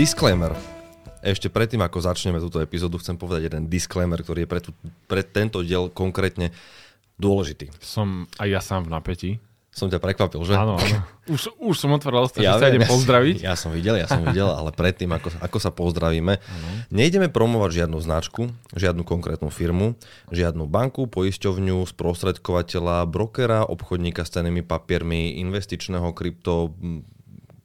Disclaimer. Ešte predtým, ako začneme túto epizódu, chcem povedať jeden disclaimer, ktorý je pre, tú, pre tento diel konkrétne dôležitý. Som aj ja sám v napätí. Som ťa prekvapil, že? Áno, áno. Už, už som otvoril ja že sa idem pozdraviť. Ja som videl, ja som videl, ale predtým, ako, ako sa pozdravíme, ano. nejdeme promovať žiadnu značku, žiadnu konkrétnu firmu, žiadnu banku, poisťovňu, sprostredkovateľa, brokera, obchodníka s cenými papiermi, investičného krypto,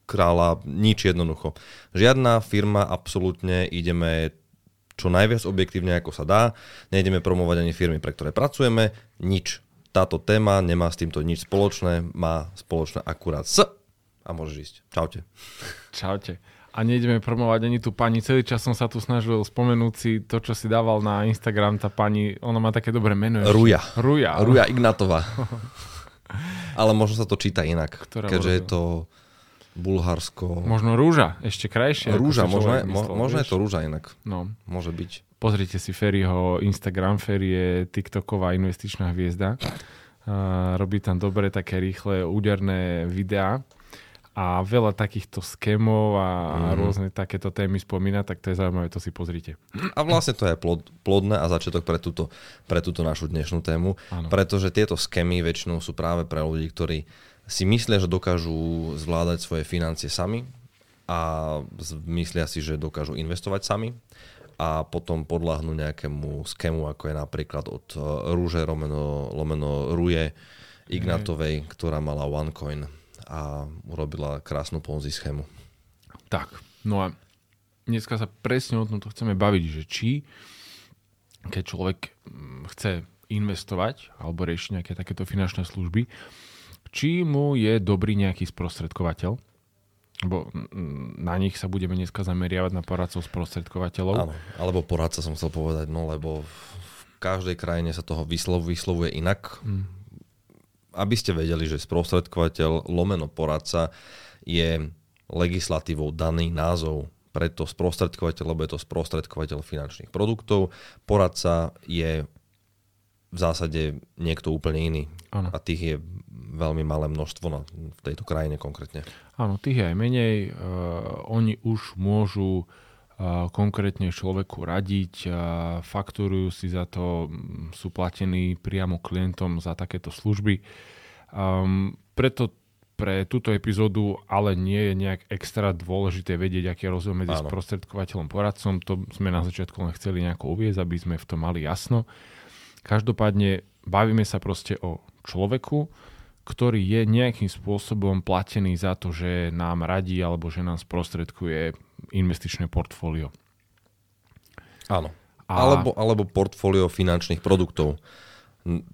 kráľa, nič jednoducho. Žiadna firma, absolútne ideme čo najviac objektívne, ako sa dá. Nejdeme promovať ani firmy, pre ktoré pracujeme, nič táto téma nemá s týmto nič spoločné, má spoločné akurát s a môžeš ísť. Čaute. Čaute. A nejdeme promovať ani tú pani. Celý čas som sa tu snažil spomenúť si to, čo si dával na Instagram. Tá pani, ona má také dobré meno. Ruja. Ruja. Ruja Ignatová. Ale možno sa to číta inak, Ktorá keďže je to Bulharsko. Možno rúža, ešte krajšie. Rúža, možno, myslel, možno je to rúža inak. No. Môže byť. Pozrite si Ferryho Instagram. Ferry je TikToková investičná hviezda. Uh, robí tam dobre také rýchle, úderné videá a veľa takýchto skémov a, mm. rôzne takéto témy spomína, tak to je zaujímavé, to si pozrite. A vlastne to je plod, plodné a začiatok pre túto, pre túto našu dnešnú tému, ano. pretože tieto skémy väčšinou sú práve pre ľudí, ktorí si myslia, že dokážu zvládať svoje financie sami a myslia si, že dokážu investovať sami a potom podľahnú nejakému skému, ako je napríklad od e, Rúže Romeno, lomeno Ruje Ignatovej, ktorá mala OneCoin a urobila krásnu ponzi schému. Tak, no a dneska sa presne o tomto chceme baviť, že či keď človek mm, chce investovať alebo riešiť nejaké takéto finančné služby, či mu je dobrý nejaký sprostredkovateľ, Bo na nich sa budeme dneska zameriavať na poradcov sprostredkovateľov. Áno, alebo poradca som chcel povedať, no lebo v každej krajine sa toho vyslov, vyslovuje inak. Hmm. Aby ste vedeli, že sprostredkovateľ lomeno poradca je legislatívou daný názov preto sprostredkovateľ, lebo je to sprostredkovateľ finančných produktov. Poradca je v zásade niekto úplne iný. Ano. A tých je veľmi malé množstvo na, v tejto krajine konkrétne. Áno, tých je aj menej. Uh, oni už môžu uh, konkrétne človeku radiť, uh, fakturujú si za to, sú platení priamo klientom za takéto služby. Um, preto pre túto epizódu ale nie je nejak extra dôležité vedieť, aký je rozdiel medzi Áno. sprostredkovateľom poradcom. To sme na začiatku len chceli nejako uviezť, aby sme v tom mali jasno. Každopádne bavíme sa proste o človeku, ktorý je nejakým spôsobom platený za to, že nám radí alebo že nám sprostredkuje investičné portfólio. Áno. A... Alebo, alebo portfólio finančných produktov.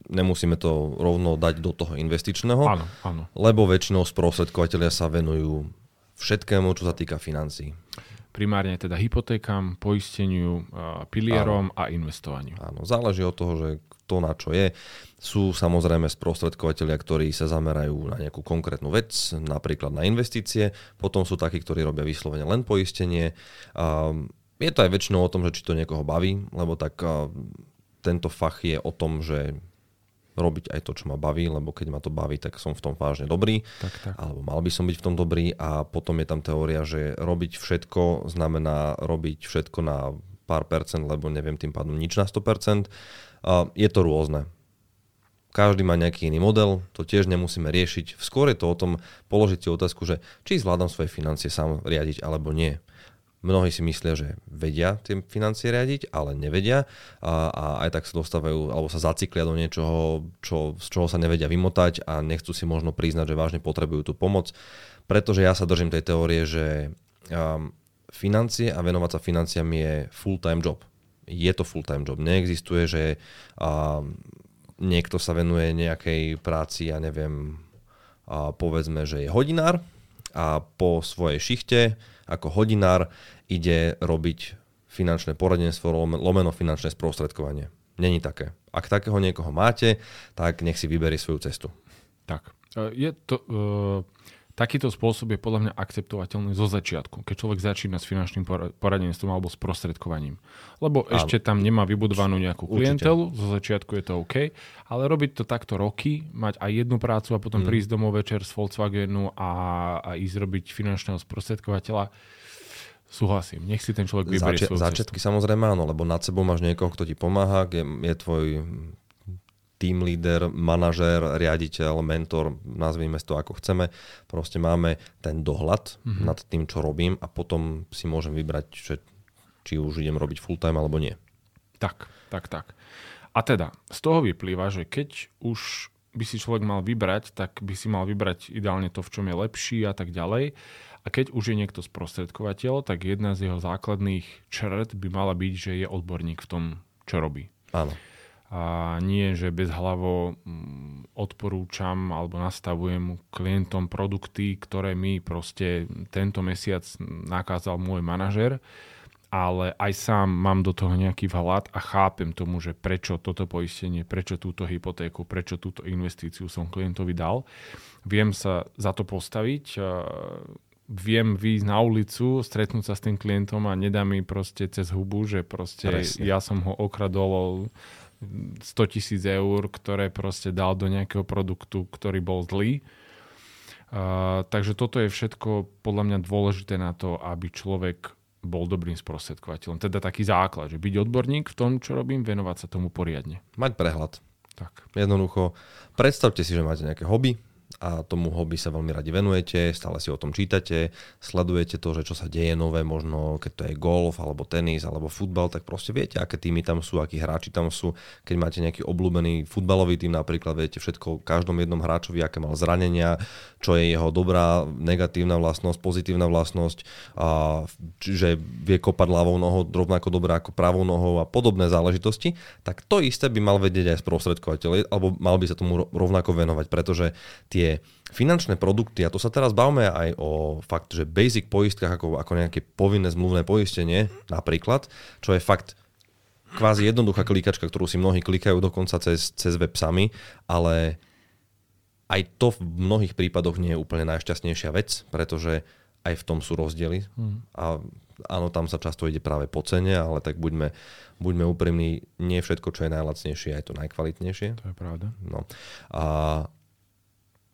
Nemusíme to rovno dať do toho investičného, áno, áno. lebo väčšinou sprostredkovateľia sa venujú všetkému, čo sa týka financií. Primárne teda hypotékam, poisteniu, pilierom áno. a investovaniu. Áno, záleží od toho, že to, na čo je. Sú samozrejme sprostredkovateľia, ktorí sa zamerajú na nejakú konkrétnu vec, napríklad na investície, potom sú takí, ktorí robia vyslovene len poistenie. Je to aj väčšinou o tom, že či to niekoho baví, lebo tak tento fach je o tom, že robiť aj to, čo ma baví, lebo keď ma to baví, tak som v tom vážne dobrý, tak, tak. alebo mal by som byť v tom dobrý a potom je tam teória, že robiť všetko znamená robiť všetko na pár percent, lebo neviem tým pádom nič na 100%. Je to rôzne. Každý má nejaký iný model, to tiež nemusíme riešiť. Skôr je to o tom položiť si otázku, že či zvládam svoje financie sám riadiť alebo nie. Mnohí si myslia, že vedia tie financie riadiť, ale nevedia a, a aj tak sa dostávajú alebo sa zaciklia do niečoho, čo, z čoho sa nevedia vymotať a nechcú si možno priznať, že vážne potrebujú tú pomoc. Pretože ja sa držím tej teórie, že um, financie a venovať sa financiám je full-time job je to full-time job. Neexistuje, že a, niekto sa venuje nejakej práci, ja neviem, a povedzme, že je hodinár a po svojej šichte ako hodinár ide robiť finančné poradenstvo, lomeno finančné sprostredkovanie. Není také. Ak takého niekoho máte, tak nech si vyberie svoju cestu. Tak. E, je to, uh Takýto spôsob je podľa mňa akceptovateľný zo začiatku, keď človek začína s finančným poradenstvom alebo s prostredkovaním. Lebo Áno. ešte tam nemá vybudovanú nejakú klientelu, Určite. zo začiatku je to OK, ale robiť to takto roky, mať aj jednu prácu a potom mm. prísť domov večer z Volkswagenu a, a ísť robiť finančného sprostredkovateľa, Súhlasím, nech si ten človek vyberie Zači- svoju Začiatky samozrejme áno, lebo nad sebou máš niekoho, kto ti pomáha, je, je tvoj team leader, manažér, riaditeľ, mentor, nazvime to ako chceme. Proste máme ten dohľad mm-hmm. nad tým, čo robím a potom si môžem vybrať, že, či už idem robiť full time alebo nie. Tak, tak, tak. A teda, z toho vyplýva, že keď už by si človek mal vybrať, tak by si mal vybrať ideálne to, v čom je lepší a tak ďalej. A keď už je niekto sprostredkovateľ, tak jedna z jeho základných črt by mala byť, že je odborník v tom, čo robí. Áno. A nie, že bez hlavo mm, odporúčam alebo nastavujem klientom produkty, ktoré mi proste tento mesiac nakázal môj manažer, ale aj sám mám do toho nejaký vhľad a chápem tomu, že prečo toto poistenie, prečo túto hypotéku, prečo túto investíciu som klientovi dal. Viem sa za to postaviť, viem výjsť na ulicu, stretnúť sa s tým klientom a nedá mi proste cez hubu, že proste Presne. ja som ho okradol 100 tisíc eur, ktoré proste dal do nejakého produktu, ktorý bol zlý. Uh, takže toto je všetko podľa mňa dôležité na to, aby človek bol dobrým sprostredkovateľom. Teda taký základ, že byť odborník v tom, čo robím, venovať sa tomu poriadne. Mať prehľad. Tak. Jednoducho, predstavte si, že máte nejaké hobby, a tomu hobby sa veľmi radi venujete, stále si o tom čítate, sledujete to, že čo sa deje nové, možno keď to je golf, alebo tenis, alebo futbal, tak proste viete, aké týmy tam sú, akí hráči tam sú. Keď máte nejaký obľúbený futbalový tým napríklad, viete všetko o každom jednom hráčovi, aké mal zranenia, čo je jeho dobrá, negatívna vlastnosť, pozitívna vlastnosť, a, čiže vie kopať ľavou nohou rovnako dobre ako pravou nohou a podobné záležitosti, tak to isté by mal vedieť aj sprostredkovateľ, alebo mal by sa tomu rovnako venovať, pretože tie tie finančné produkty, a to sa teraz bavme aj o fakt, že basic poistkách ako, ako nejaké povinné zmluvné poistenie napríklad, čo je fakt kvázi jednoduchá klikačka, ktorú si mnohí klikajú dokonca cez, cez web sami, ale aj to v mnohých prípadoch nie je úplne najšťastnejšia vec, pretože aj v tom sú rozdiely. Hmm. A áno, tam sa často ide práve po cene, ale tak buďme, buďme úprimní, nie všetko, čo je najlacnejšie, je to najkvalitnejšie. To je pravda. No. A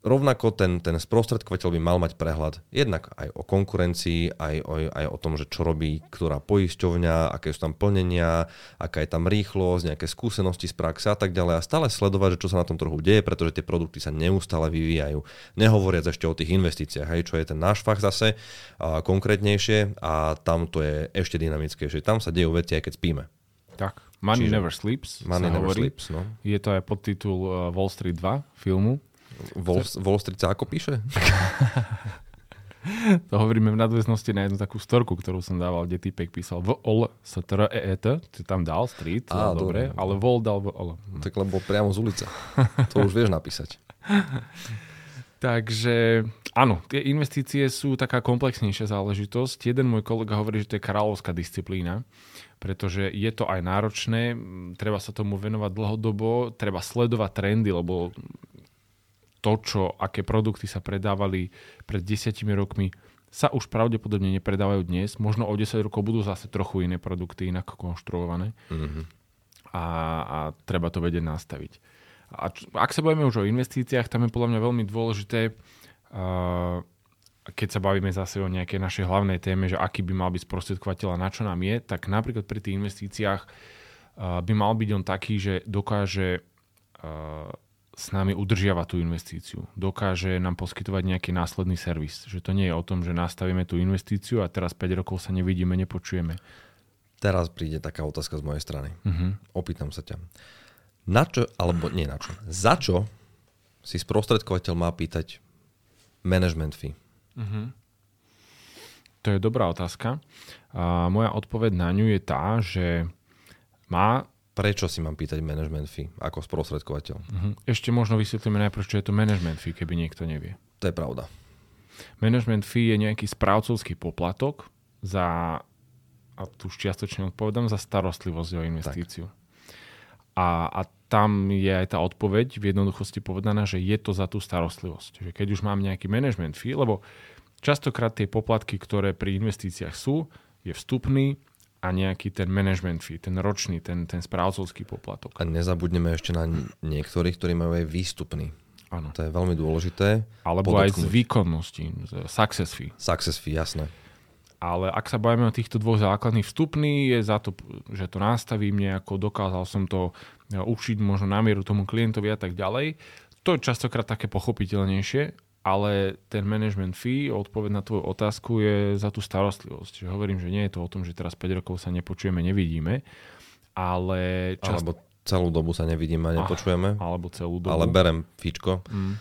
rovnako ten, ten sprostredkovateľ by mal mať prehľad jednak aj o konkurencii, aj o, aj o tom, že čo robí ktorá poisťovňa, aké sú tam plnenia, aká je tam rýchlosť, nejaké skúsenosti z praxe a tak ďalej a stále sledovať, že čo sa na tom trhu deje, pretože tie produkty sa neustále vyvíjajú. Nehovoriac ešte o tých investíciách, hej, čo je ten náš fach zase a konkrétnejšie a tam to je ešte dynamickejšie. Tam sa dejú veci aj keď spíme. Tak. Money Čiže Never Sleeps. Money Never hovorí. Sleeps, no. Je to aj podtitul uh, Wall Street 2 filmu. Wall, Wall Street sa ako píše? to hovoríme v nadväznosti na jednu takú storku, ktorú som dával, kde typek písal v ol s tr e e t, ty tam dal street, Á, dobre, ale vol dal v ol. Tak lebo priamo z ulice. To už vieš napísať. Takže áno, tie investície sú taká komplexnejšia záležitosť. Jeden môj kolega hovorí, že to je kráľovská disciplína, pretože je to aj náročné, treba sa tomu venovať dlhodobo, treba sledovať trendy, lebo to, čo, aké produkty sa predávali pred desiatimi rokmi, sa už pravdepodobne nepredávajú dnes. Možno o 10 rokov budú zase trochu iné produkty, inak konštruované. Mm-hmm. A, a treba to vedieť nastaviť. A č- ak sa bavíme už o investíciách, tam je podľa mňa veľmi dôležité, uh, keď sa bavíme zase o nejakej našej hlavnej téme, že aký by mal byť sprostredkovateľ a na čo nám je, tak napríklad pri tých investíciách uh, by mal byť on taký, že dokáže uh, s nami udržiava tú investíciu. Dokáže nám poskytovať nejaký následný servis. Že to nie je o tom, že nastavíme tú investíciu a teraz 5 rokov sa nevidíme, nepočujeme. Teraz príde taká otázka z mojej strany. Uh-huh. Opýtam sa ťa. Na čo, alebo nie na čo, za čo si sprostredkovateľ má pýtať management fee? Uh-huh. To je dobrá otázka. A moja odpoveď na ňu je tá, že má prečo si mám pýtať management fee ako sprostredkovateľ. Uh-huh. Ešte možno vysvetlíme najprv, čo je to management fee, keby niekto nevie. To je pravda. Management fee je nejaký správcovský poplatok za, a tu už čiastočne odpovedám, za starostlivosť o investíciu. A, a tam je aj tá odpoveď v jednoduchosti povedaná, že je to za tú starostlivosť. Že keď už mám nejaký management fee, lebo častokrát tie poplatky, ktoré pri investíciách sú, je vstupný, a nejaký ten management fee, ten ročný, ten, ten správcovský poplatok. A nezabudneme ešte na niektorých, ktorí majú aj výstupný. Áno. To je veľmi dôležité. Alebo podotknúť. aj z výkonnosti, z success fee. Success fee, jasné. Ale ak sa bavíme o týchto dvoch základných vstupný, je za to, že to nastavím nejako, dokázal som to e, ušiť možno na mieru tomu klientovi a tak ďalej. To je častokrát také pochopiteľnejšie, ale ten management fee, odpoveď na tvoju otázku, je za tú starostlivosť. Čiže hovorím, že nie je to o tom, že teraz 5 rokov sa nepočujeme, nevidíme, ale... Čast... Alebo celú dobu sa nevidíme a nepočujeme. Ah, alebo celú dobu. Ale berem fičko. Mm.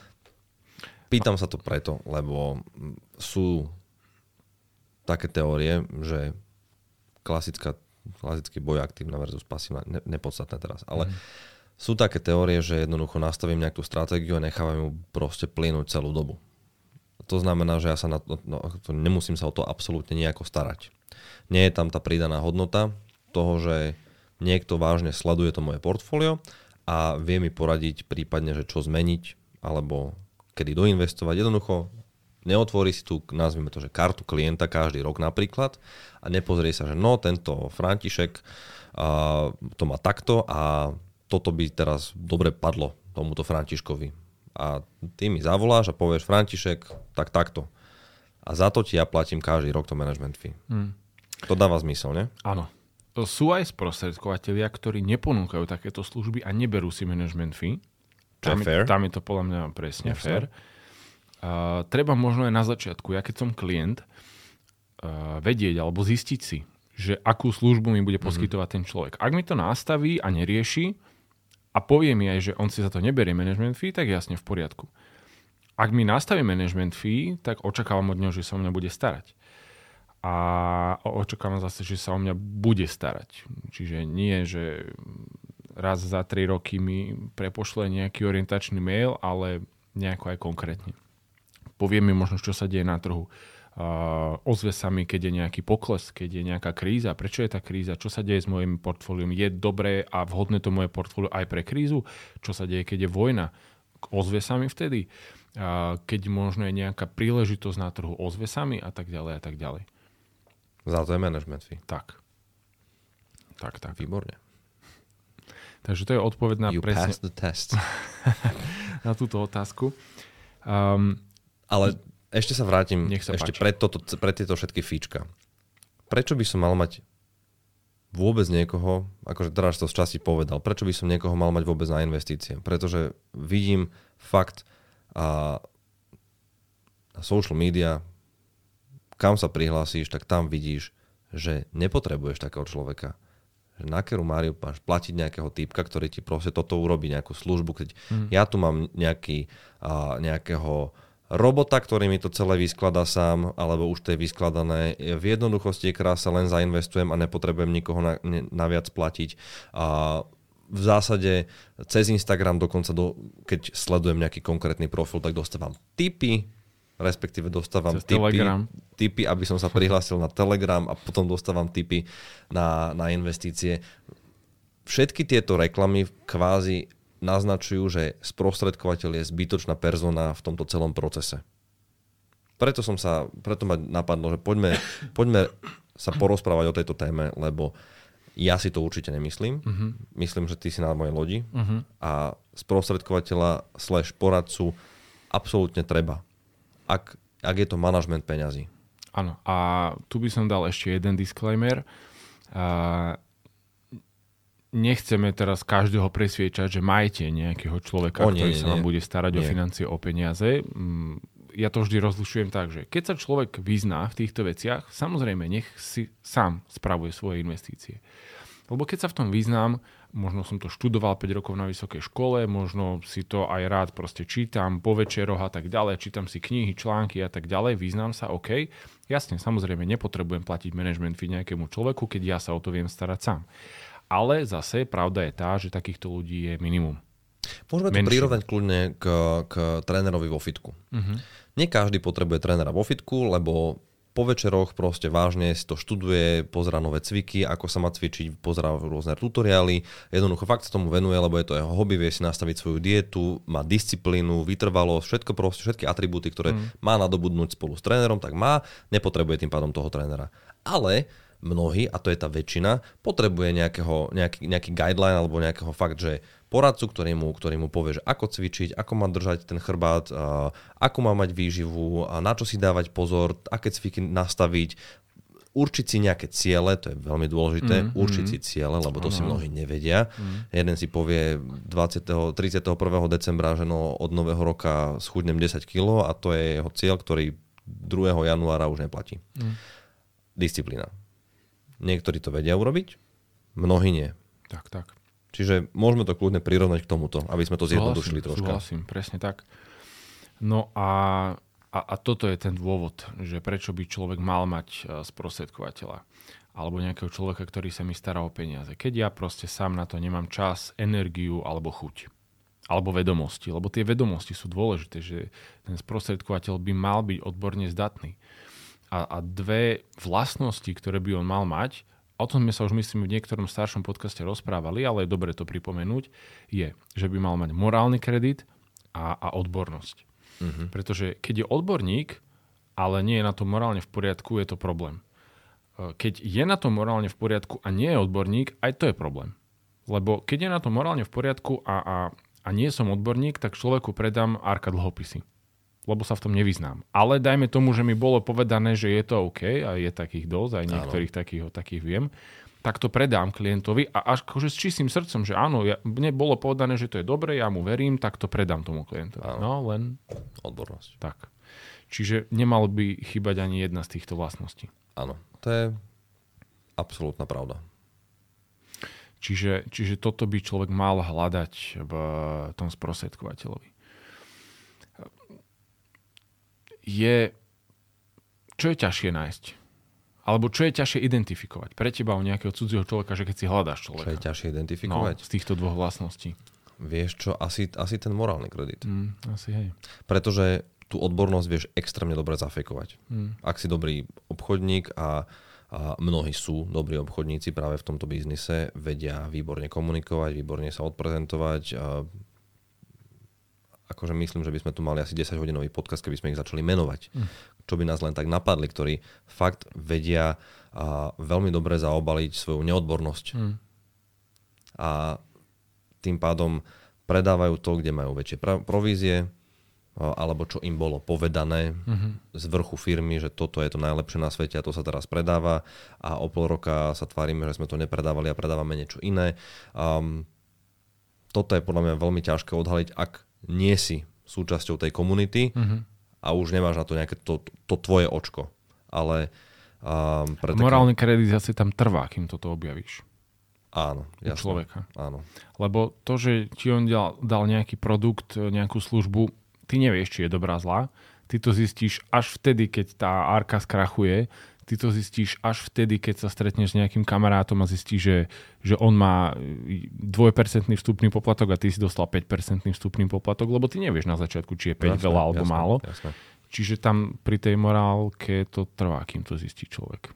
Pýtam sa to preto, lebo sú také teórie, že klasická, klasický boj aktívna versus pasívna, ne, nepodstatné teraz, ale mm. Sú také teórie, že jednoducho nastavím nejakú stratégiu a nechávam ju proste plynúť celú dobu. To znamená, že ja sa na to, no, to nemusím sa o to absolútne nejako starať. Nie je tam tá pridaná hodnota toho, že niekto vážne sleduje to moje portfólio a vie mi poradiť prípadne, že čo zmeniť alebo kedy doinvestovať. Jednoducho neotvorí si tu, nazvime to, že kartu klienta každý rok napríklad a nepozrie sa, že no, tento František uh, to má takto a toto by teraz dobre padlo tomuto Františkovi. A ty mi zavoláš a povieš, František, tak takto. A za to ti ja platím každý rok to management fee. Hmm. To dáva zmysel, ne? Áno. Sú aj sprostredkovateľia, ktorí neponúkajú takéto služby a neberú si management fee. Tam, je, tam je to podľa mňa presne fair. fair. Uh, treba možno aj na začiatku, ja keď som klient, uh, vedieť alebo zistiť si, že akú službu mi bude mhm. poskytovať mm-hmm. ten človek. Ak mi to nastaví a nerieši a povie mi aj, že on si za to neberie management fee, tak jasne v poriadku. Ak mi nastaví management fee, tak očakávam od neho, že sa o mňa bude starať. A očakávam zase, že sa o mňa bude starať. Čiže nie, že raz za tri roky mi prepošle nejaký orientačný mail, ale nejako aj konkrétne povie mi možno, čo sa deje na trhu. Uh, ozve sa mi, keď je nejaký pokles, keď je nejaká kríza, prečo je tá kríza, čo sa deje s mojim portfóliom, je dobré a vhodné to moje portfólio aj pre krízu, čo sa deje, keď je vojna, ozve sa mi vtedy, keď možno je nejaká príležitosť na trhu, ozve sa mi a tak ďalej a tak ďalej. Za to je management fee. Tak. Tak, tak. Výborne. Takže to je odpoveď na you presne... the test. na túto otázku. Um, ale ešte sa vrátim Nech sa ešte pre, toto, pre tieto všetky fíčka. Prečo by som mal mať vôbec niekoho, akože teraz to z časti povedal, prečo by som niekoho mal mať vôbec na investície? Pretože vidím fakt a na social media, kam sa prihlásíš, tak tam vidíš, že nepotrebuješ takého človeka. Že na kerú Máriu máš platiť nejakého typka, ktorý ti proste toto urobí, nejakú službu. Keď mm. ja tu mám nejaký, a, nejakého robota, ktorý mi to celé vyskladá sám, alebo už to je vyskladané. V jednoduchosti je krása, len zainvestujem a nepotrebujem nikoho na, ne, naviac platiť. A v zásade cez Instagram dokonca, do, keď sledujem nejaký konkrétny profil, tak dostávam tipy, respektíve dostávam tipy, tipy, aby som sa prihlásil na Telegram a potom dostávam tipy na, na investície. Všetky tieto reklamy kvázi naznačujú, že sprostredkovateľ je zbytočná persona v tomto celom procese. Preto som sa, preto ma napadlo, že poďme, poďme sa porozprávať o tejto téme, lebo ja si to určite nemyslím. Uh-huh. Myslím, že ty si na mojej lodi uh-huh. a sprostredkovateľa slash poradcu absolútne treba. Ak, ak je to manažment peňazí. Áno. A tu by som dal ešte jeden disclaimer. A nechceme teraz každého presviečať, že majte nejakého človeka, o, nie, ktorý nie, sa vám nie. bude starať nie. o financie, o peniaze. Mm, ja to vždy rozlišujem tak, že keď sa človek vyzná v týchto veciach, samozrejme nech si sám spravuje svoje investície. Lebo keď sa v tom vyznám, možno som to študoval 5 rokov na vysokej škole, možno si to aj rád proste čítam po večeroch a tak ďalej, čítam si knihy, články a tak ďalej, vyznám sa, OK. Jasne, samozrejme, nepotrebujem platiť management fee nejakému človeku, keď ja sa o to viem starať sám. Ale zase pravda je tá, že takýchto ľudí je minimum. Môžeme to prirovnať kľudne k, k trénerovi vo fitku. Uh-huh. Nie každý potrebuje trénera vo fitku, lebo po večeroch proste vážne si to študuje, pozera nové cviky, ako sa má cvičiť, pozera rôzne tutoriály, jednoducho fakt sa tomu venuje, lebo je to jeho hobby, vie si nastaviť svoju dietu, má disciplínu, vytrvalosť, všetko proste, všetky atribúty, ktoré mm. má nadobudnúť spolu s trénerom, tak má, nepotrebuje tým pádom toho trénera. Ale mnohí, a to je tá väčšina, potrebuje nejakého, nejaký, nejaký guideline alebo nejakého fakt, že poradcu, ktorý mu, ktorý mu povie, že ako cvičiť, ako má držať ten chrbát, ako má mať výživu, na čo si dávať pozor, aké cviky nastaviť. určiť si nejaké ciele, to je veľmi dôležité, mm, určiť mm. si ciele, lebo to ano. si mnohí nevedia. Mm. Jeden si povie 20. 31. decembra, že no od nového roka schudnem 10 kg a to je jeho cieľ, ktorý 2. januára už neplatí. Mm. Disciplína. Niektorí to vedia urobiť, mnohí nie. Tak, tak. Čiže môžeme to kľudne prirovnať k tomuto, aby sme to zjednodušili troška. Súhlasím, presne tak. No a a, a toto je ten dôvod, že prečo by človek mal mať e, sprostredkovateľa alebo nejakého človeka, ktorý sa mi stará o peniaze. Keď ja proste sám na to nemám čas, energiu alebo chuť. Alebo vedomosti. Lebo tie vedomosti sú dôležité, že ten sprostredkovateľ by mal byť odborne zdatný. A, a dve vlastnosti, ktoré by on mal mať, o tom sme sa už myslím v niektorom staršom podcaste rozprávali, ale je dobre to pripomenúť, je, že by mal mať morálny kredit a, a odbornosť. Uh-huh. Pretože keď je odborník, ale nie je na to morálne v poriadku, je to problém. E, keď je na to morálne v poriadku a nie je odborník, aj to je problém. Lebo keď je na to morálne v poriadku a, a, a nie som odborník, tak človeku predám arka dlhopisy. Lebo sa v tom nevyznám. Ale dajme tomu, že mi bolo povedané, že je to OK a je takých dosť, aj niektorých takých, takých viem tak to predám klientovi a až akože s čistým srdcom, že áno, ja, mne bolo povedané, že to je dobre, ja mu verím, tak to predám tomu klientovi. Áno. No len... Odbornosť. Tak. Čiže nemal by chýbať ani jedna z týchto vlastností. Áno, to je absolútna pravda. Čiže, čiže toto by človek mal hľadať v tom sprostredkovateľovi. Je, čo je ťažšie nájsť? Alebo čo je ťažšie identifikovať pre teba u nejakého cudzieho človeka, že keď si hľadáš človeka? Čo je ťažšie identifikovať? No, z týchto dvoch vlastností. Vieš čo, asi, asi ten morálny kredit. Mm, asi hej. Pretože tú odbornosť vieš extrémne dobre zafekovať. Mm. Ak si dobrý obchodník a, a mnohí sú dobrí obchodníci práve v tomto biznise, vedia výborne komunikovať, výborne sa odprezentovať. Akože myslím, že by sme tu mali asi 10 hodinový podcast, keby sme ich začali menovať. Mm čo by nás len tak napadli, ktorí fakt vedia a veľmi dobre zaobaliť svoju neodbornosť. Hmm. A tým pádom predávajú to, kde majú väčšie provízie, alebo čo im bolo povedané mm-hmm. z vrchu firmy, že toto je to najlepšie na svete a to sa teraz predáva a o pol roka sa tvárime, že sme to nepredávali a predávame niečo iné. Um, toto je podľa mňa veľmi ťažké odhaliť, ak nie si súčasťou tej komunity, mm-hmm a už nemáš na to nejaké to, to tvoje očko. Ale um, pre taký... Morálny kredit asi tam trvá, kým toto objavíš. Áno, jasné. človeka. Áno. Lebo to, že ti on dal, dal nejaký produkt, nejakú službu, ty nevieš, či je dobrá, zlá. Ty to zistíš až vtedy, keď tá arka skrachuje, ty to zistíš až vtedy, keď sa stretneš s nejakým kamarátom a zistíš, že, že on má 2% vstupný poplatok a ty si dostal 5% vstupný poplatok, lebo ty nevieš na začiatku, či je 5 jasne, veľa alebo jasne, málo. Jasne. Čiže tam pri tej morálke to trvá, kým to zistí človek.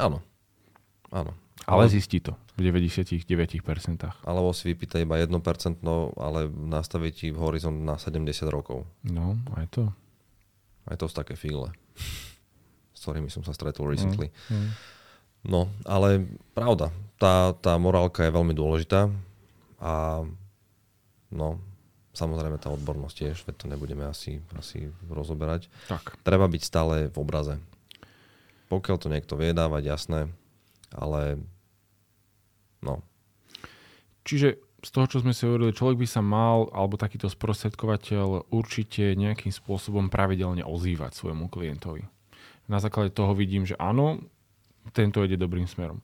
Áno. Áno. Ale, ale zistí to v 99%. Alebo si vypýta iba 1%, no, ale nastaví ti horizont na 70 rokov. No, aj to. Aj to sú také fíle s ktorými som sa stretol recently. Mm, mm. No, ale pravda, tá, tá morálka je veľmi dôležitá a no, samozrejme tá odbornosť tiež, veď to nebudeme asi, asi rozoberať. Tak. Treba byť stále v obraze. Pokiaľ to niekto vie dávať, jasné, ale no. Čiže z toho, čo sme si hovorili, človek by sa mal, alebo takýto sprostredkovateľ určite nejakým spôsobom pravidelne ozývať svojmu klientovi na základe toho vidím, že áno, tento ide dobrým smerom.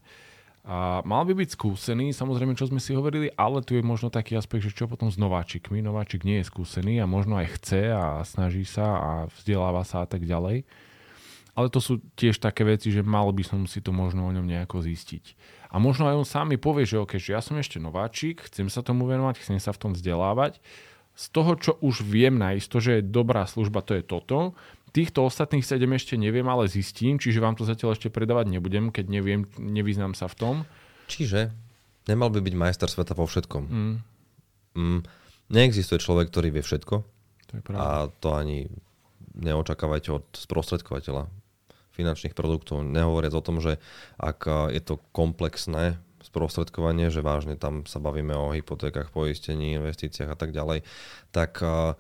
A mal by byť skúsený, samozrejme, čo sme si hovorili, ale tu je možno taký aspekt, že čo potom s nováčikmi. Nováčik nie je skúsený a možno aj chce a snaží sa a vzdeláva sa a tak ďalej. Ale to sú tiež také veci, že mal by som si to možno o ňom nejako zistiť. A možno aj on sám mi povie, že OK, že ja som ešte nováčik, chcem sa tomu venovať, chcem sa v tom vzdelávať. Z toho, čo už viem naisto, že je dobrá služba, to je toto, Týchto ostatných 7 ešte neviem, ale zistím, čiže vám to zatiaľ ešte predávať nebudem, keď neviem, nevyznám sa v tom. Čiže nemal by byť majster sveta vo všetkom. Mm. Mm, neexistuje človek, ktorý vie všetko. To je pravda. A to ani neočakávajte od sprostredkovateľa finančných produktov, nehovoriac o tom, že ak je to komplexné sprostredkovanie, že vážne tam sa bavíme o hypotékach, poistení, investíciách a tak ďalej, tak uh,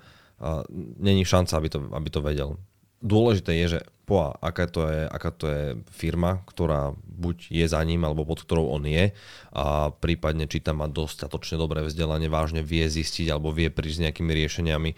není šanca, aby to, aby to vedel dôležité je, že po aká to je, aká to je firma, ktorá buď je za ním, alebo pod ktorou on je a prípadne či tam má dostatočne dobré vzdelanie, vážne vie zistiť alebo vie prísť s nejakými riešeniami.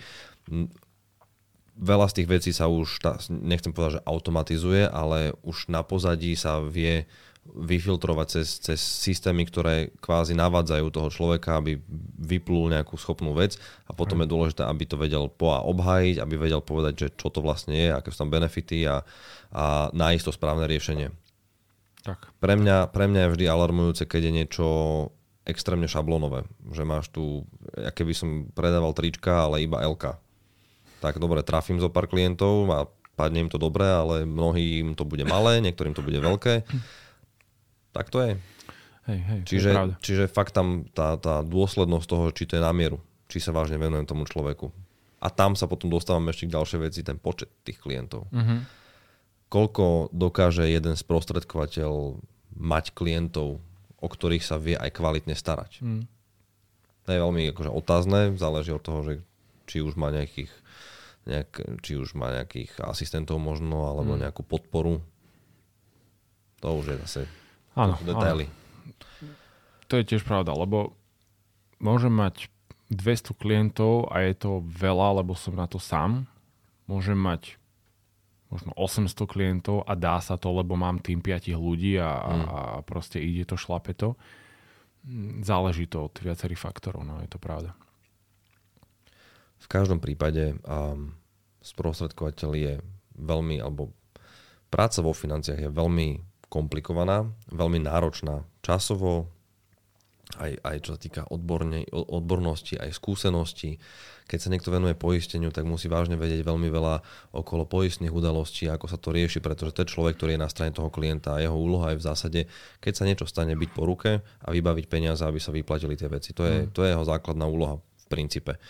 Veľa z tých vecí sa už, nechcem povedať, že automatizuje, ale už na pozadí sa vie vyfiltrovať cez, cez systémy, ktoré kvázi navádzajú toho človeka, aby vyplul nejakú schopnú vec a potom je dôležité, aby to vedel po a obhájiť, aby vedel povedať, že čo to vlastne je, aké sú tam benefity a, a nájsť to správne riešenie. Tak. Pre mňa, pre mňa je vždy alarmujúce, keď je niečo extrémne šablónové. Že máš tu, ja keby som predával trička, ale iba LK. Tak dobre, trafím zo pár klientov a padne im to dobre, ale mnohým to bude malé, niektorým to bude veľké tak to je. Hej, hej, čiže, je čiže fakt tam tá, tá dôslednosť toho, či to je na mieru, či sa vážne venujem tomu človeku. A tam sa potom dostávame ešte k ďalšej veci, ten počet tých klientov. Uh-huh. Koľko dokáže jeden sprostredkovateľ mať klientov, o ktorých sa vie aj kvalitne starať. Uh-huh. To je veľmi akože otázne, záleží od toho, že či už má nejakých nejak, či už má nejakých asistentov možno, alebo uh-huh. nejakú podporu. To už je zase Áno, detaily. Áno. To je tiež pravda, lebo môžem mať 200 klientov a je to veľa, lebo som na to sám. Môžem mať možno 800 klientov a dá sa to, lebo mám tým 5 ľudí a, mm. a proste ide to, šlape to. Záleží to od viacerých faktorov, no je to pravda. V každom prípade um, sprostredkovateľ je veľmi, alebo práca vo financiách je veľmi komplikovaná, veľmi náročná časovo, aj, aj čo sa týka odborne, odbornosti, aj skúsenosti. Keď sa niekto venuje poisteniu, tak musí vážne vedieť veľmi veľa okolo poistných udalostí, ako sa to rieši, pretože ten človek, ktorý je na strane toho klienta a jeho úloha je v zásade, keď sa niečo stane, byť po ruke a vybaviť peniaze, aby sa vyplatili tie veci. To je, mm. to je jeho základná úloha v princípe.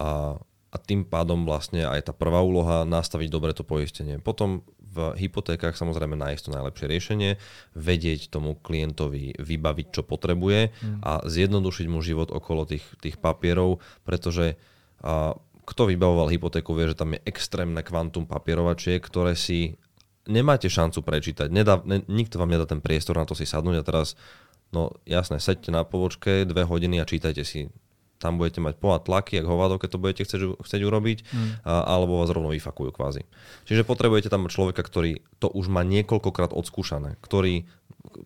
A, a tým pádom vlastne aj tá prvá úloha nastaviť dobre to poistenie. Potom v hypotékach samozrejme nájsť to najlepšie riešenie, vedieť tomu klientovi vybaviť, čo potrebuje mm. a zjednodušiť mu život okolo tých, tých papierov, pretože a, kto vybavoval hypotéku, vie, že tam je extrémne kvantum papierovačiek, ktoré si nemáte šancu prečítať. Nedá, ne, nikto vám nedá ten priestor na to si sadnúť a teraz, no jasné, sedte na povočke dve hodiny a čítajte si tam budete mať poa tlaky, ak hovado, keď to budete chcieť, chcieť urobiť, mm. a, alebo vás rovno vyfakujú kvázi. Čiže potrebujete tam človeka, ktorý to už má niekoľkokrát odskúšané, ktorý,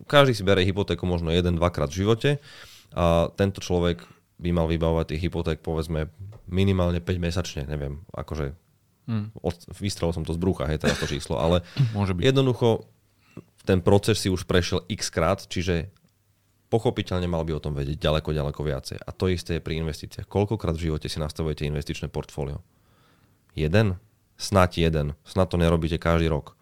každý si berie hypotéku možno jeden, dvakrát v živote a tento človek by mal vybavovať tých hypoték povedzme minimálne 5 mesačne, neviem, akože mm. vystrelil som to z brucha, hej, teraz to číslo, ale Môže byť. jednoducho ten proces si už prešiel x krát, čiže pochopiteľne mal by o tom vedieť ďaleko, ďaleko viacej. A to isté je pri investíciách. Koľkokrát v živote si nastavujete investičné portfólio? Jeden? Snať jeden. Snad to nerobíte každý rok.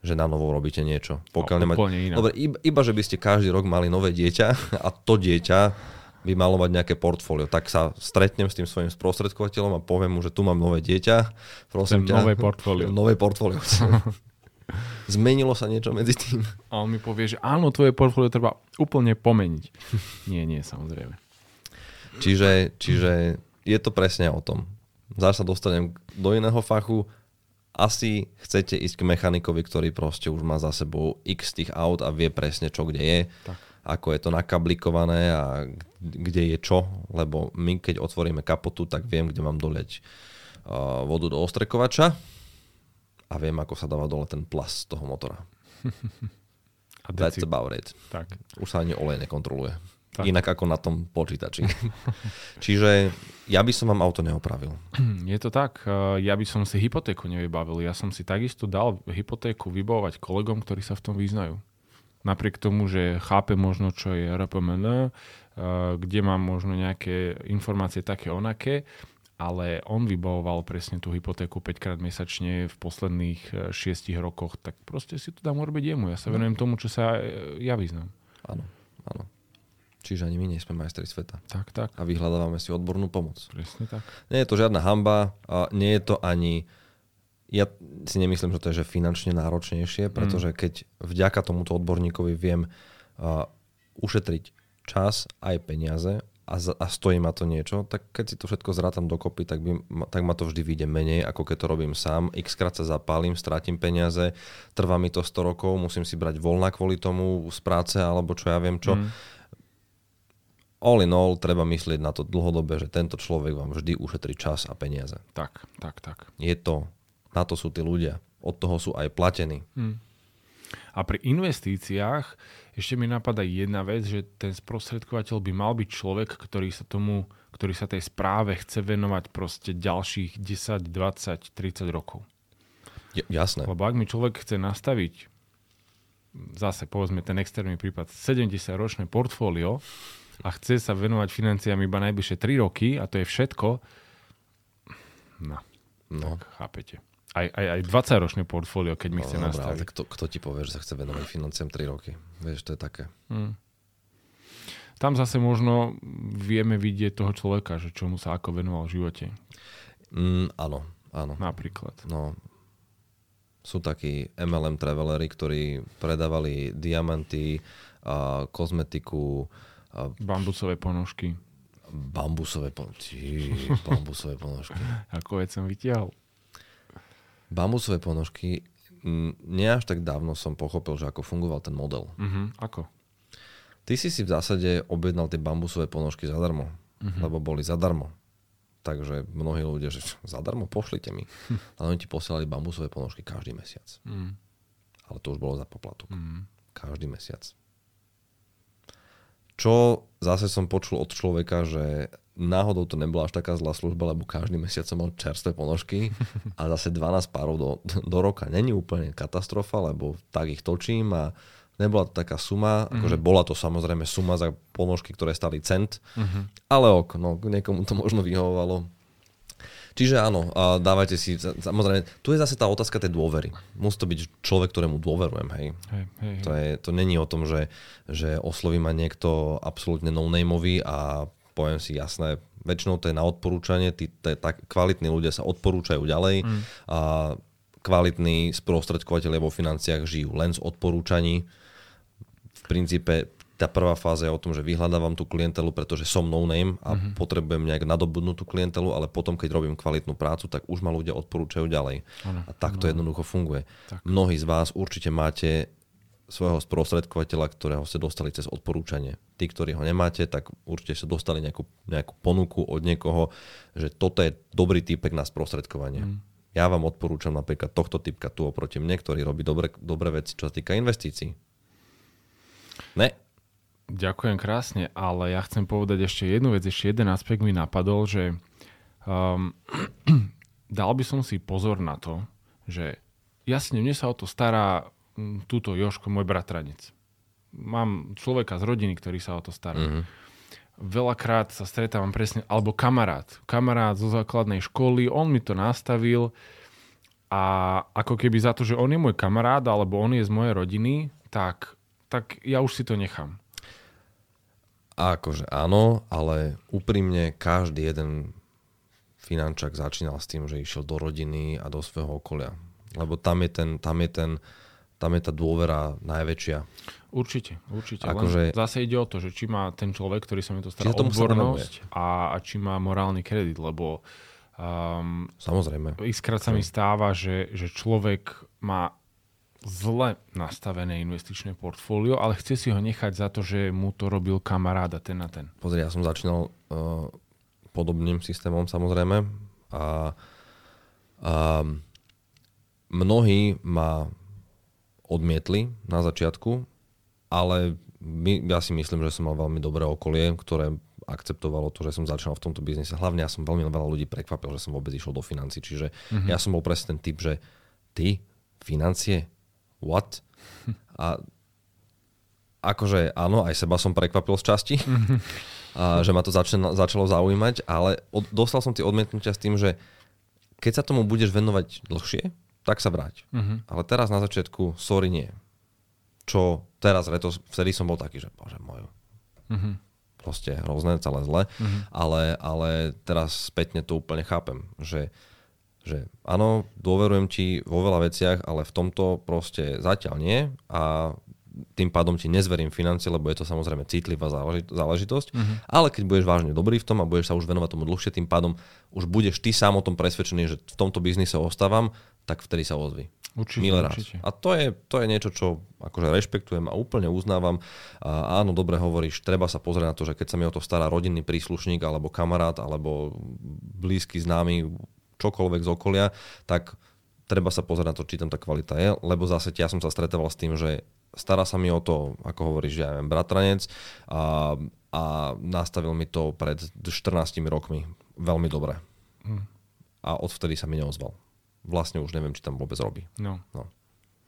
Že na novo robíte niečo. Pokiaľ no, nemať... Dobre, iba, iba, že by ste každý rok mali nové dieťa a to dieťa by malo mať nejaké portfólio. Tak sa stretnem s tým svojim sprostredkovateľom a poviem mu, že tu mám nové dieťa. Prosím ťa, nové portfólio. Nové portfólio. Zmenilo sa niečo medzi tým? A on mi povie, že áno, tvoje portfólio treba úplne pomeniť. nie, nie, samozrejme. Čiže, čiže je to presne o tom. Zás sa dostanem do iného fachu. Asi chcete ísť k mechanikovi, ktorý proste už má za sebou x tých aut a vie presne, čo kde je. Tak. Ako je to nakablikované a kde je čo. Lebo my, keď otvoríme kapotu, tak viem, kde mám doleť vodu do ostrekovača a viem, ako sa dáva dole ten plas toho motora. A That's about it. Tak. Už sa ani olej nekontroluje. Tak. Inak ako na tom počítači. Čiže ja by som vám auto neopravil. Je to tak. E, ja by som si hypotéku nevybavil. Ja som si takisto dal hypotéku vybavovať kolegom, ktorí sa v tom vyznajú. Napriek tomu, že chápe možno, čo je RPMN, e, kde mám možno nejaké informácie také onaké, ale on vybavoval presne tú hypotéku 5 krát mesačne v posledných 6 e, rokoch, tak proste si to dám urobiť jemu. Ja sa no. venujem tomu, čo sa e, ja vyznám. Áno, áno. Čiže ani my nie sme majstri sveta. Tak, tak. A vyhľadávame si odbornú pomoc. Presne tak. Nie je to žiadna hamba a nie je to ani... Ja si nemyslím, že to je že finančne náročnejšie, pretože mm. keď vďaka tomuto odborníkovi viem uh, ušetriť čas aj peniaze, a, a stojí ma to niečo, tak keď si to všetko zrátam dokopy, tak, by, tak ma to vždy vyjde menej, ako keď to robím sám. X krát sa zapálim, strátim peniaze, trvá mi to 100 rokov, musím si brať voľna kvôli tomu z práce alebo čo ja viem čo. Mm. All in all, treba myslieť na to dlhodobé, že tento človek vám vždy ušetrí čas a peniaze. Tak, tak, tak. Je to, na to sú tí ľudia. Od toho sú aj platení. Mm. A pri investíciách ešte mi napadá jedna vec, že ten sprostredkovateľ by mal byť človek, ktorý sa tomu, ktorý sa tej správe chce venovať proste ďalších 10, 20, 30 rokov. J- jasné. Lebo ak mi človek chce nastaviť zase povedzme ten externý prípad 70-ročné portfólio a chce sa venovať financiám iba najbližšie 3 roky a to je všetko, no, no. tak chápete aj, aj, aj 20-ročné portfólio, keď mi no, chce no, nastaviť. Tak kto, kto ti povie, že sa chce venovať financiám 3 roky? Vieš, to je také. Hmm. Tam zase možno vieme vidieť toho človeka, že čo mu sa ako venoval v živote. Mm, áno, áno. Napríklad. No, sú takí MLM traveleri, ktorí predávali diamanty, a kozmetiku. A... Bambusové ponožky. Bambusové, po... Tí, bambusové ponožky. Ako veď som vytiahol bambusové ponožky, nie až tak dávno som pochopil, že ako fungoval ten model. Uh-huh. Ako? Ty si si v zásade objednal tie bambusové ponožky zadarmo, uh-huh. lebo boli zadarmo. Takže mnohí ľudia, že zadarmo pošlite mi. Hm. Ale oni ti posielali bambusové ponožky každý mesiac. Uh-huh. Ale to už bolo za poplatok. Uh-huh. Každý mesiac. Čo zase som počul od človeka, že náhodou to nebola až taká zlá služba, lebo každý mesiac som mal čerstvé ponožky a zase 12 párov do, do roka. Není úplne katastrofa, lebo tak ich točím a nebola to taká suma, mm-hmm. akože bola to samozrejme suma za ponožky, ktoré stali cent, mm-hmm. ale ok, no niekomu to možno vyhovovalo. Čiže áno, a dávajte si, samozrejme, tu je zase tá otázka tej dôvery. Musí to byť človek, ktorému dôverujem, hej. hej, hej, hej. To, je, to není o tom, že, že osloví ma niekto absolútne no-nameový a poviem si jasné, väčšinou to je na odporúčanie, tí, tí, tak, kvalitní ľudia sa odporúčajú ďalej mm. a kvalitní sprostredkovateľe vo financiách žijú len z odporúčaní. V princípe tá prvá fáza je o tom, že vyhľadávam tú klientelu, pretože som no name a mm-hmm. potrebujem nejak nadobudnúť tú klientelu, ale potom, keď robím kvalitnú prácu, tak už ma ľudia odporúčajú ďalej. Ano. A tak to ano. jednoducho funguje. Tak. Mnohí z vás určite máte svojho sprostredkovateľa, ktorého ste dostali cez odporúčanie. Tí, ktorí ho nemáte, tak určite ste dostali nejakú, nejakú ponuku od niekoho, že toto je dobrý typek na sprostredkovanie. Mm. Ja vám odporúčam napríklad tohto typka tu oproti mne, ktorý robí dobre, dobré veci, čo sa týka investícií. Ne. Ďakujem krásne, ale ja chcem povedať ešte jednu vec, ešte jeden aspekt mi napadol, že um, dal by som si pozor na to, že jasne, mne sa o to stará túto Joško, môj bratranec. Mám človeka z rodiny, ktorý sa o to stará. Mm-hmm. Veľakrát sa stretávam presne, alebo kamarát. Kamarát zo základnej školy, on mi to nastavil a ako keby za to, že on je môj kamarát, alebo on je z mojej rodiny, tak, tak ja už si to nechám. Akože áno, ale úprimne každý jeden finančák začínal s tým, že išiel do rodiny a do svojho okolia. Lebo tam je ten, tam je ten, tam je tá dôvera najväčšia. Určite, určite. Akože... zase ide o to, že či má ten človek, ktorý sa mi to stará odbornosť a, a či má morálny kredit, lebo um, Samozrejme. Iskrát sa mi stáva, že, že človek má zle nastavené investičné portfólio, ale chce si ho nechať za to, že mu to robil kamarád a ten a ten. Pozri, ja som začínal uh, podobným systémom samozrejme a, a mnohí ma odmietli na začiatku, ale my, ja si myslím, že som mal veľmi dobré okolie, ktoré akceptovalo to, že som začal v tomto biznise. Hlavne ja som veľmi veľa ľudí prekvapil, že som vôbec išiel do financí. Čiže mm-hmm. ja som bol presne ten typ, že ty, financie, what? A akože áno, aj seba som prekvapil z časti, mm-hmm. a, že ma to začalo, začalo zaujímať, ale od, dostal som tie odmietnutia s tým, že keď sa tomu budeš venovať dlhšie, tak sa vráť. Uh-huh. Ale teraz na začiatku, sorry, nie. Čo teraz, to, vtedy som bol taký, že bože môj, uh-huh. proste hrozné, celé zle, uh-huh. ale, ale teraz spätne to úplne chápem, že, že áno, dôverujem ti vo veľa veciach, ale v tomto proste zatiaľ nie a tým pádom ti nezverím financie, lebo je to samozrejme citlivá záležitosť, uh-huh. ale keď budeš vážne dobrý v tom a budeš sa už venovať tomu dlhšie, tým pádom už budeš ty sám o tom presvedčený, že v tomto biznise ostávam, tak vtedy sa ozví. Určite, Milé určite. A to je, to je niečo, čo akože rešpektujem a úplne uznávam. A áno, dobre hovoríš, treba sa pozrieť na to, že keď sa mi o to stará rodinný príslušník, alebo kamarát, alebo blízky známy, čokoľvek z okolia, tak treba sa pozrieť na to, či tam tá kvalita je, lebo zase ja som sa stretával s tým, že stará sa mi o to, ako hovoríš, ja neviem, bratranec a, a nastavil mi to pred 14 rokmi veľmi dobre. Hm. A odvtedy sa mi neozval vlastne už neviem, či tam vôbec robí. No. no.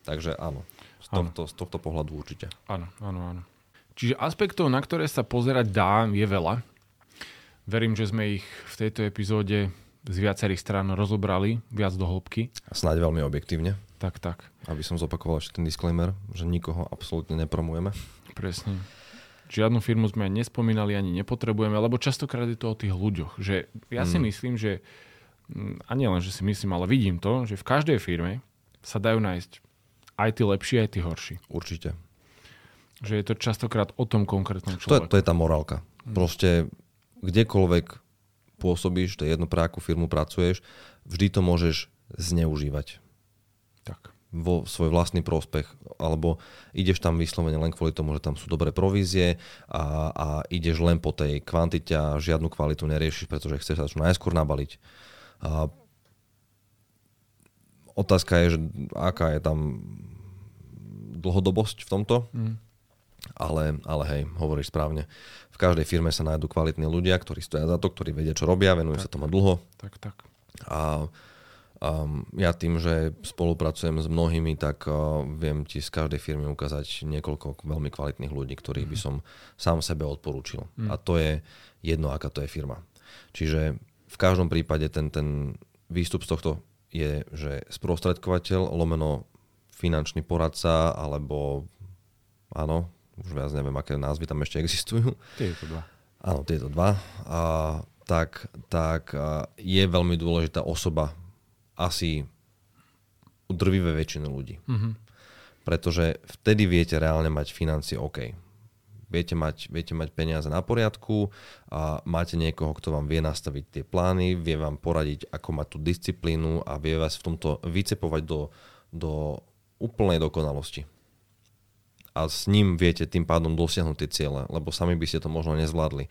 Takže áno, z tohto, z tohto pohľadu určite. Áno, áno, áno. Čiže aspektov, na ktoré sa pozerať dá, je veľa. Verím, že sme ich v tejto epizóde z viacerých strán rozobrali viac do hĺbky. A snáď veľmi objektívne. Tak, tak. Aby som zopakoval ešte ten disclaimer, že nikoho absolútne nepromujeme. Presne. Žiadnu firmu sme nespomínali ani nepotrebujeme, lebo častokrát je to o tých ľuďoch. Že ja si mm. myslím, že Mm, a nielen, že si myslím, ale vidím to, že v každej firme sa dajú nájsť aj tí lepší, aj tí horší. Určite. Že je to častokrát o tom konkrétnom človeku. To je, to je tá morálka. Mm. Proste kdekoľvek pôsobíš, to je jedno pre akú firmu pracuješ, vždy to môžeš zneužívať. Tak. Vo svoj vlastný prospech. Alebo ideš tam vyslovene len kvôli tomu, že tam sú dobré provízie a, a ideš len po tej kvantite a žiadnu kvalitu neriešiš, pretože chceš sa čo najskôr nabaliť a otázka je, že aká je tam dlhodobosť v tomto. Mm. Ale, ale hej, hovoríš správne. V každej firme sa nájdú kvalitní ľudia, ktorí stoja za to, ktorí vedia, čo robia, venujú tak, sa tomu dlho. Tak, tak. A um, ja tým, že spolupracujem s mnohými, tak uh, viem ti z každej firmy ukázať niekoľko veľmi kvalitných ľudí, ktorých mm. by som sám sebe odporúčil. Mm. A to je jedno, aká to je firma. Čiže v každom prípade ten, ten výstup z tohto je, že sprostredkovateľ, lomeno finančný poradca, alebo áno, už viac neviem, aké názvy tam ešte existujú. Tieto dva. Áno, tieto dva. A, tak, tak a je veľmi dôležitá osoba asi u drvivé väčšiny ľudí. Mm-hmm. Pretože vtedy viete reálne mať financie OK viete mať, viete mať peniaze na poriadku a máte niekoho, kto vám vie nastaviť tie plány, vie vám poradiť, ako mať tú disciplínu a vie vás v tomto vycepovať do, do úplnej dokonalosti. A s ním viete tým pádom dosiahnuť tie ciele, lebo sami by ste to možno nezvládli.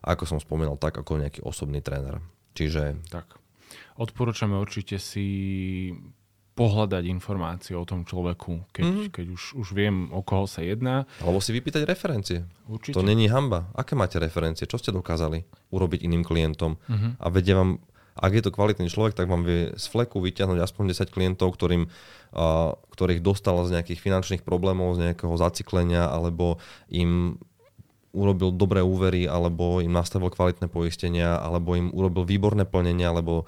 Ako som spomínal, tak ako nejaký osobný tréner. Čiže... Tak. Odporúčame určite si pohľadať informácie o tom človeku, keď, mm. keď už, už viem, o koho sa jedná. Alebo si vypýtať referencie. Určite. To není hamba. Aké máte referencie? Čo ste dokázali urobiť iným klientom? Mm-hmm. A vedia vám, ak je to kvalitný človek, tak vám vie z fleku vyťahnuť aspoň 10 klientov, ktorým, uh, ktorých dostal z nejakých finančných problémov, z nejakého zaciklenia, alebo im urobil dobré úvery, alebo im nastavil kvalitné poistenia, alebo im urobil výborné plnenia, alebo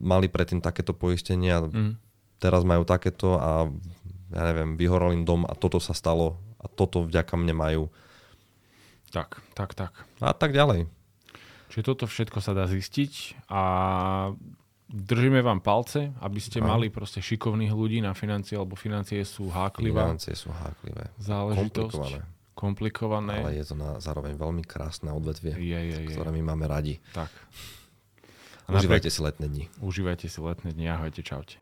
mali predtým takéto poistenia. Mm teraz majú takéto a ja neviem, vyhoral im dom a toto sa stalo a toto vďaka mne majú. Tak, tak, tak. A tak ďalej. Čiže toto všetko sa dá zistiť a držíme vám palce, aby ste no. mali proste šikovných ľudí na financie, lebo financie sú háklivé. Financie sú háklivé. Záležitosť. Komplikované. Komplikované. Ale je to na, zároveň veľmi krásne odvetvie, je, je, je. ktoré my máme radi. Tak. Užívajte si letné dni. Užívajte si letné dni. Ahojte, čaute.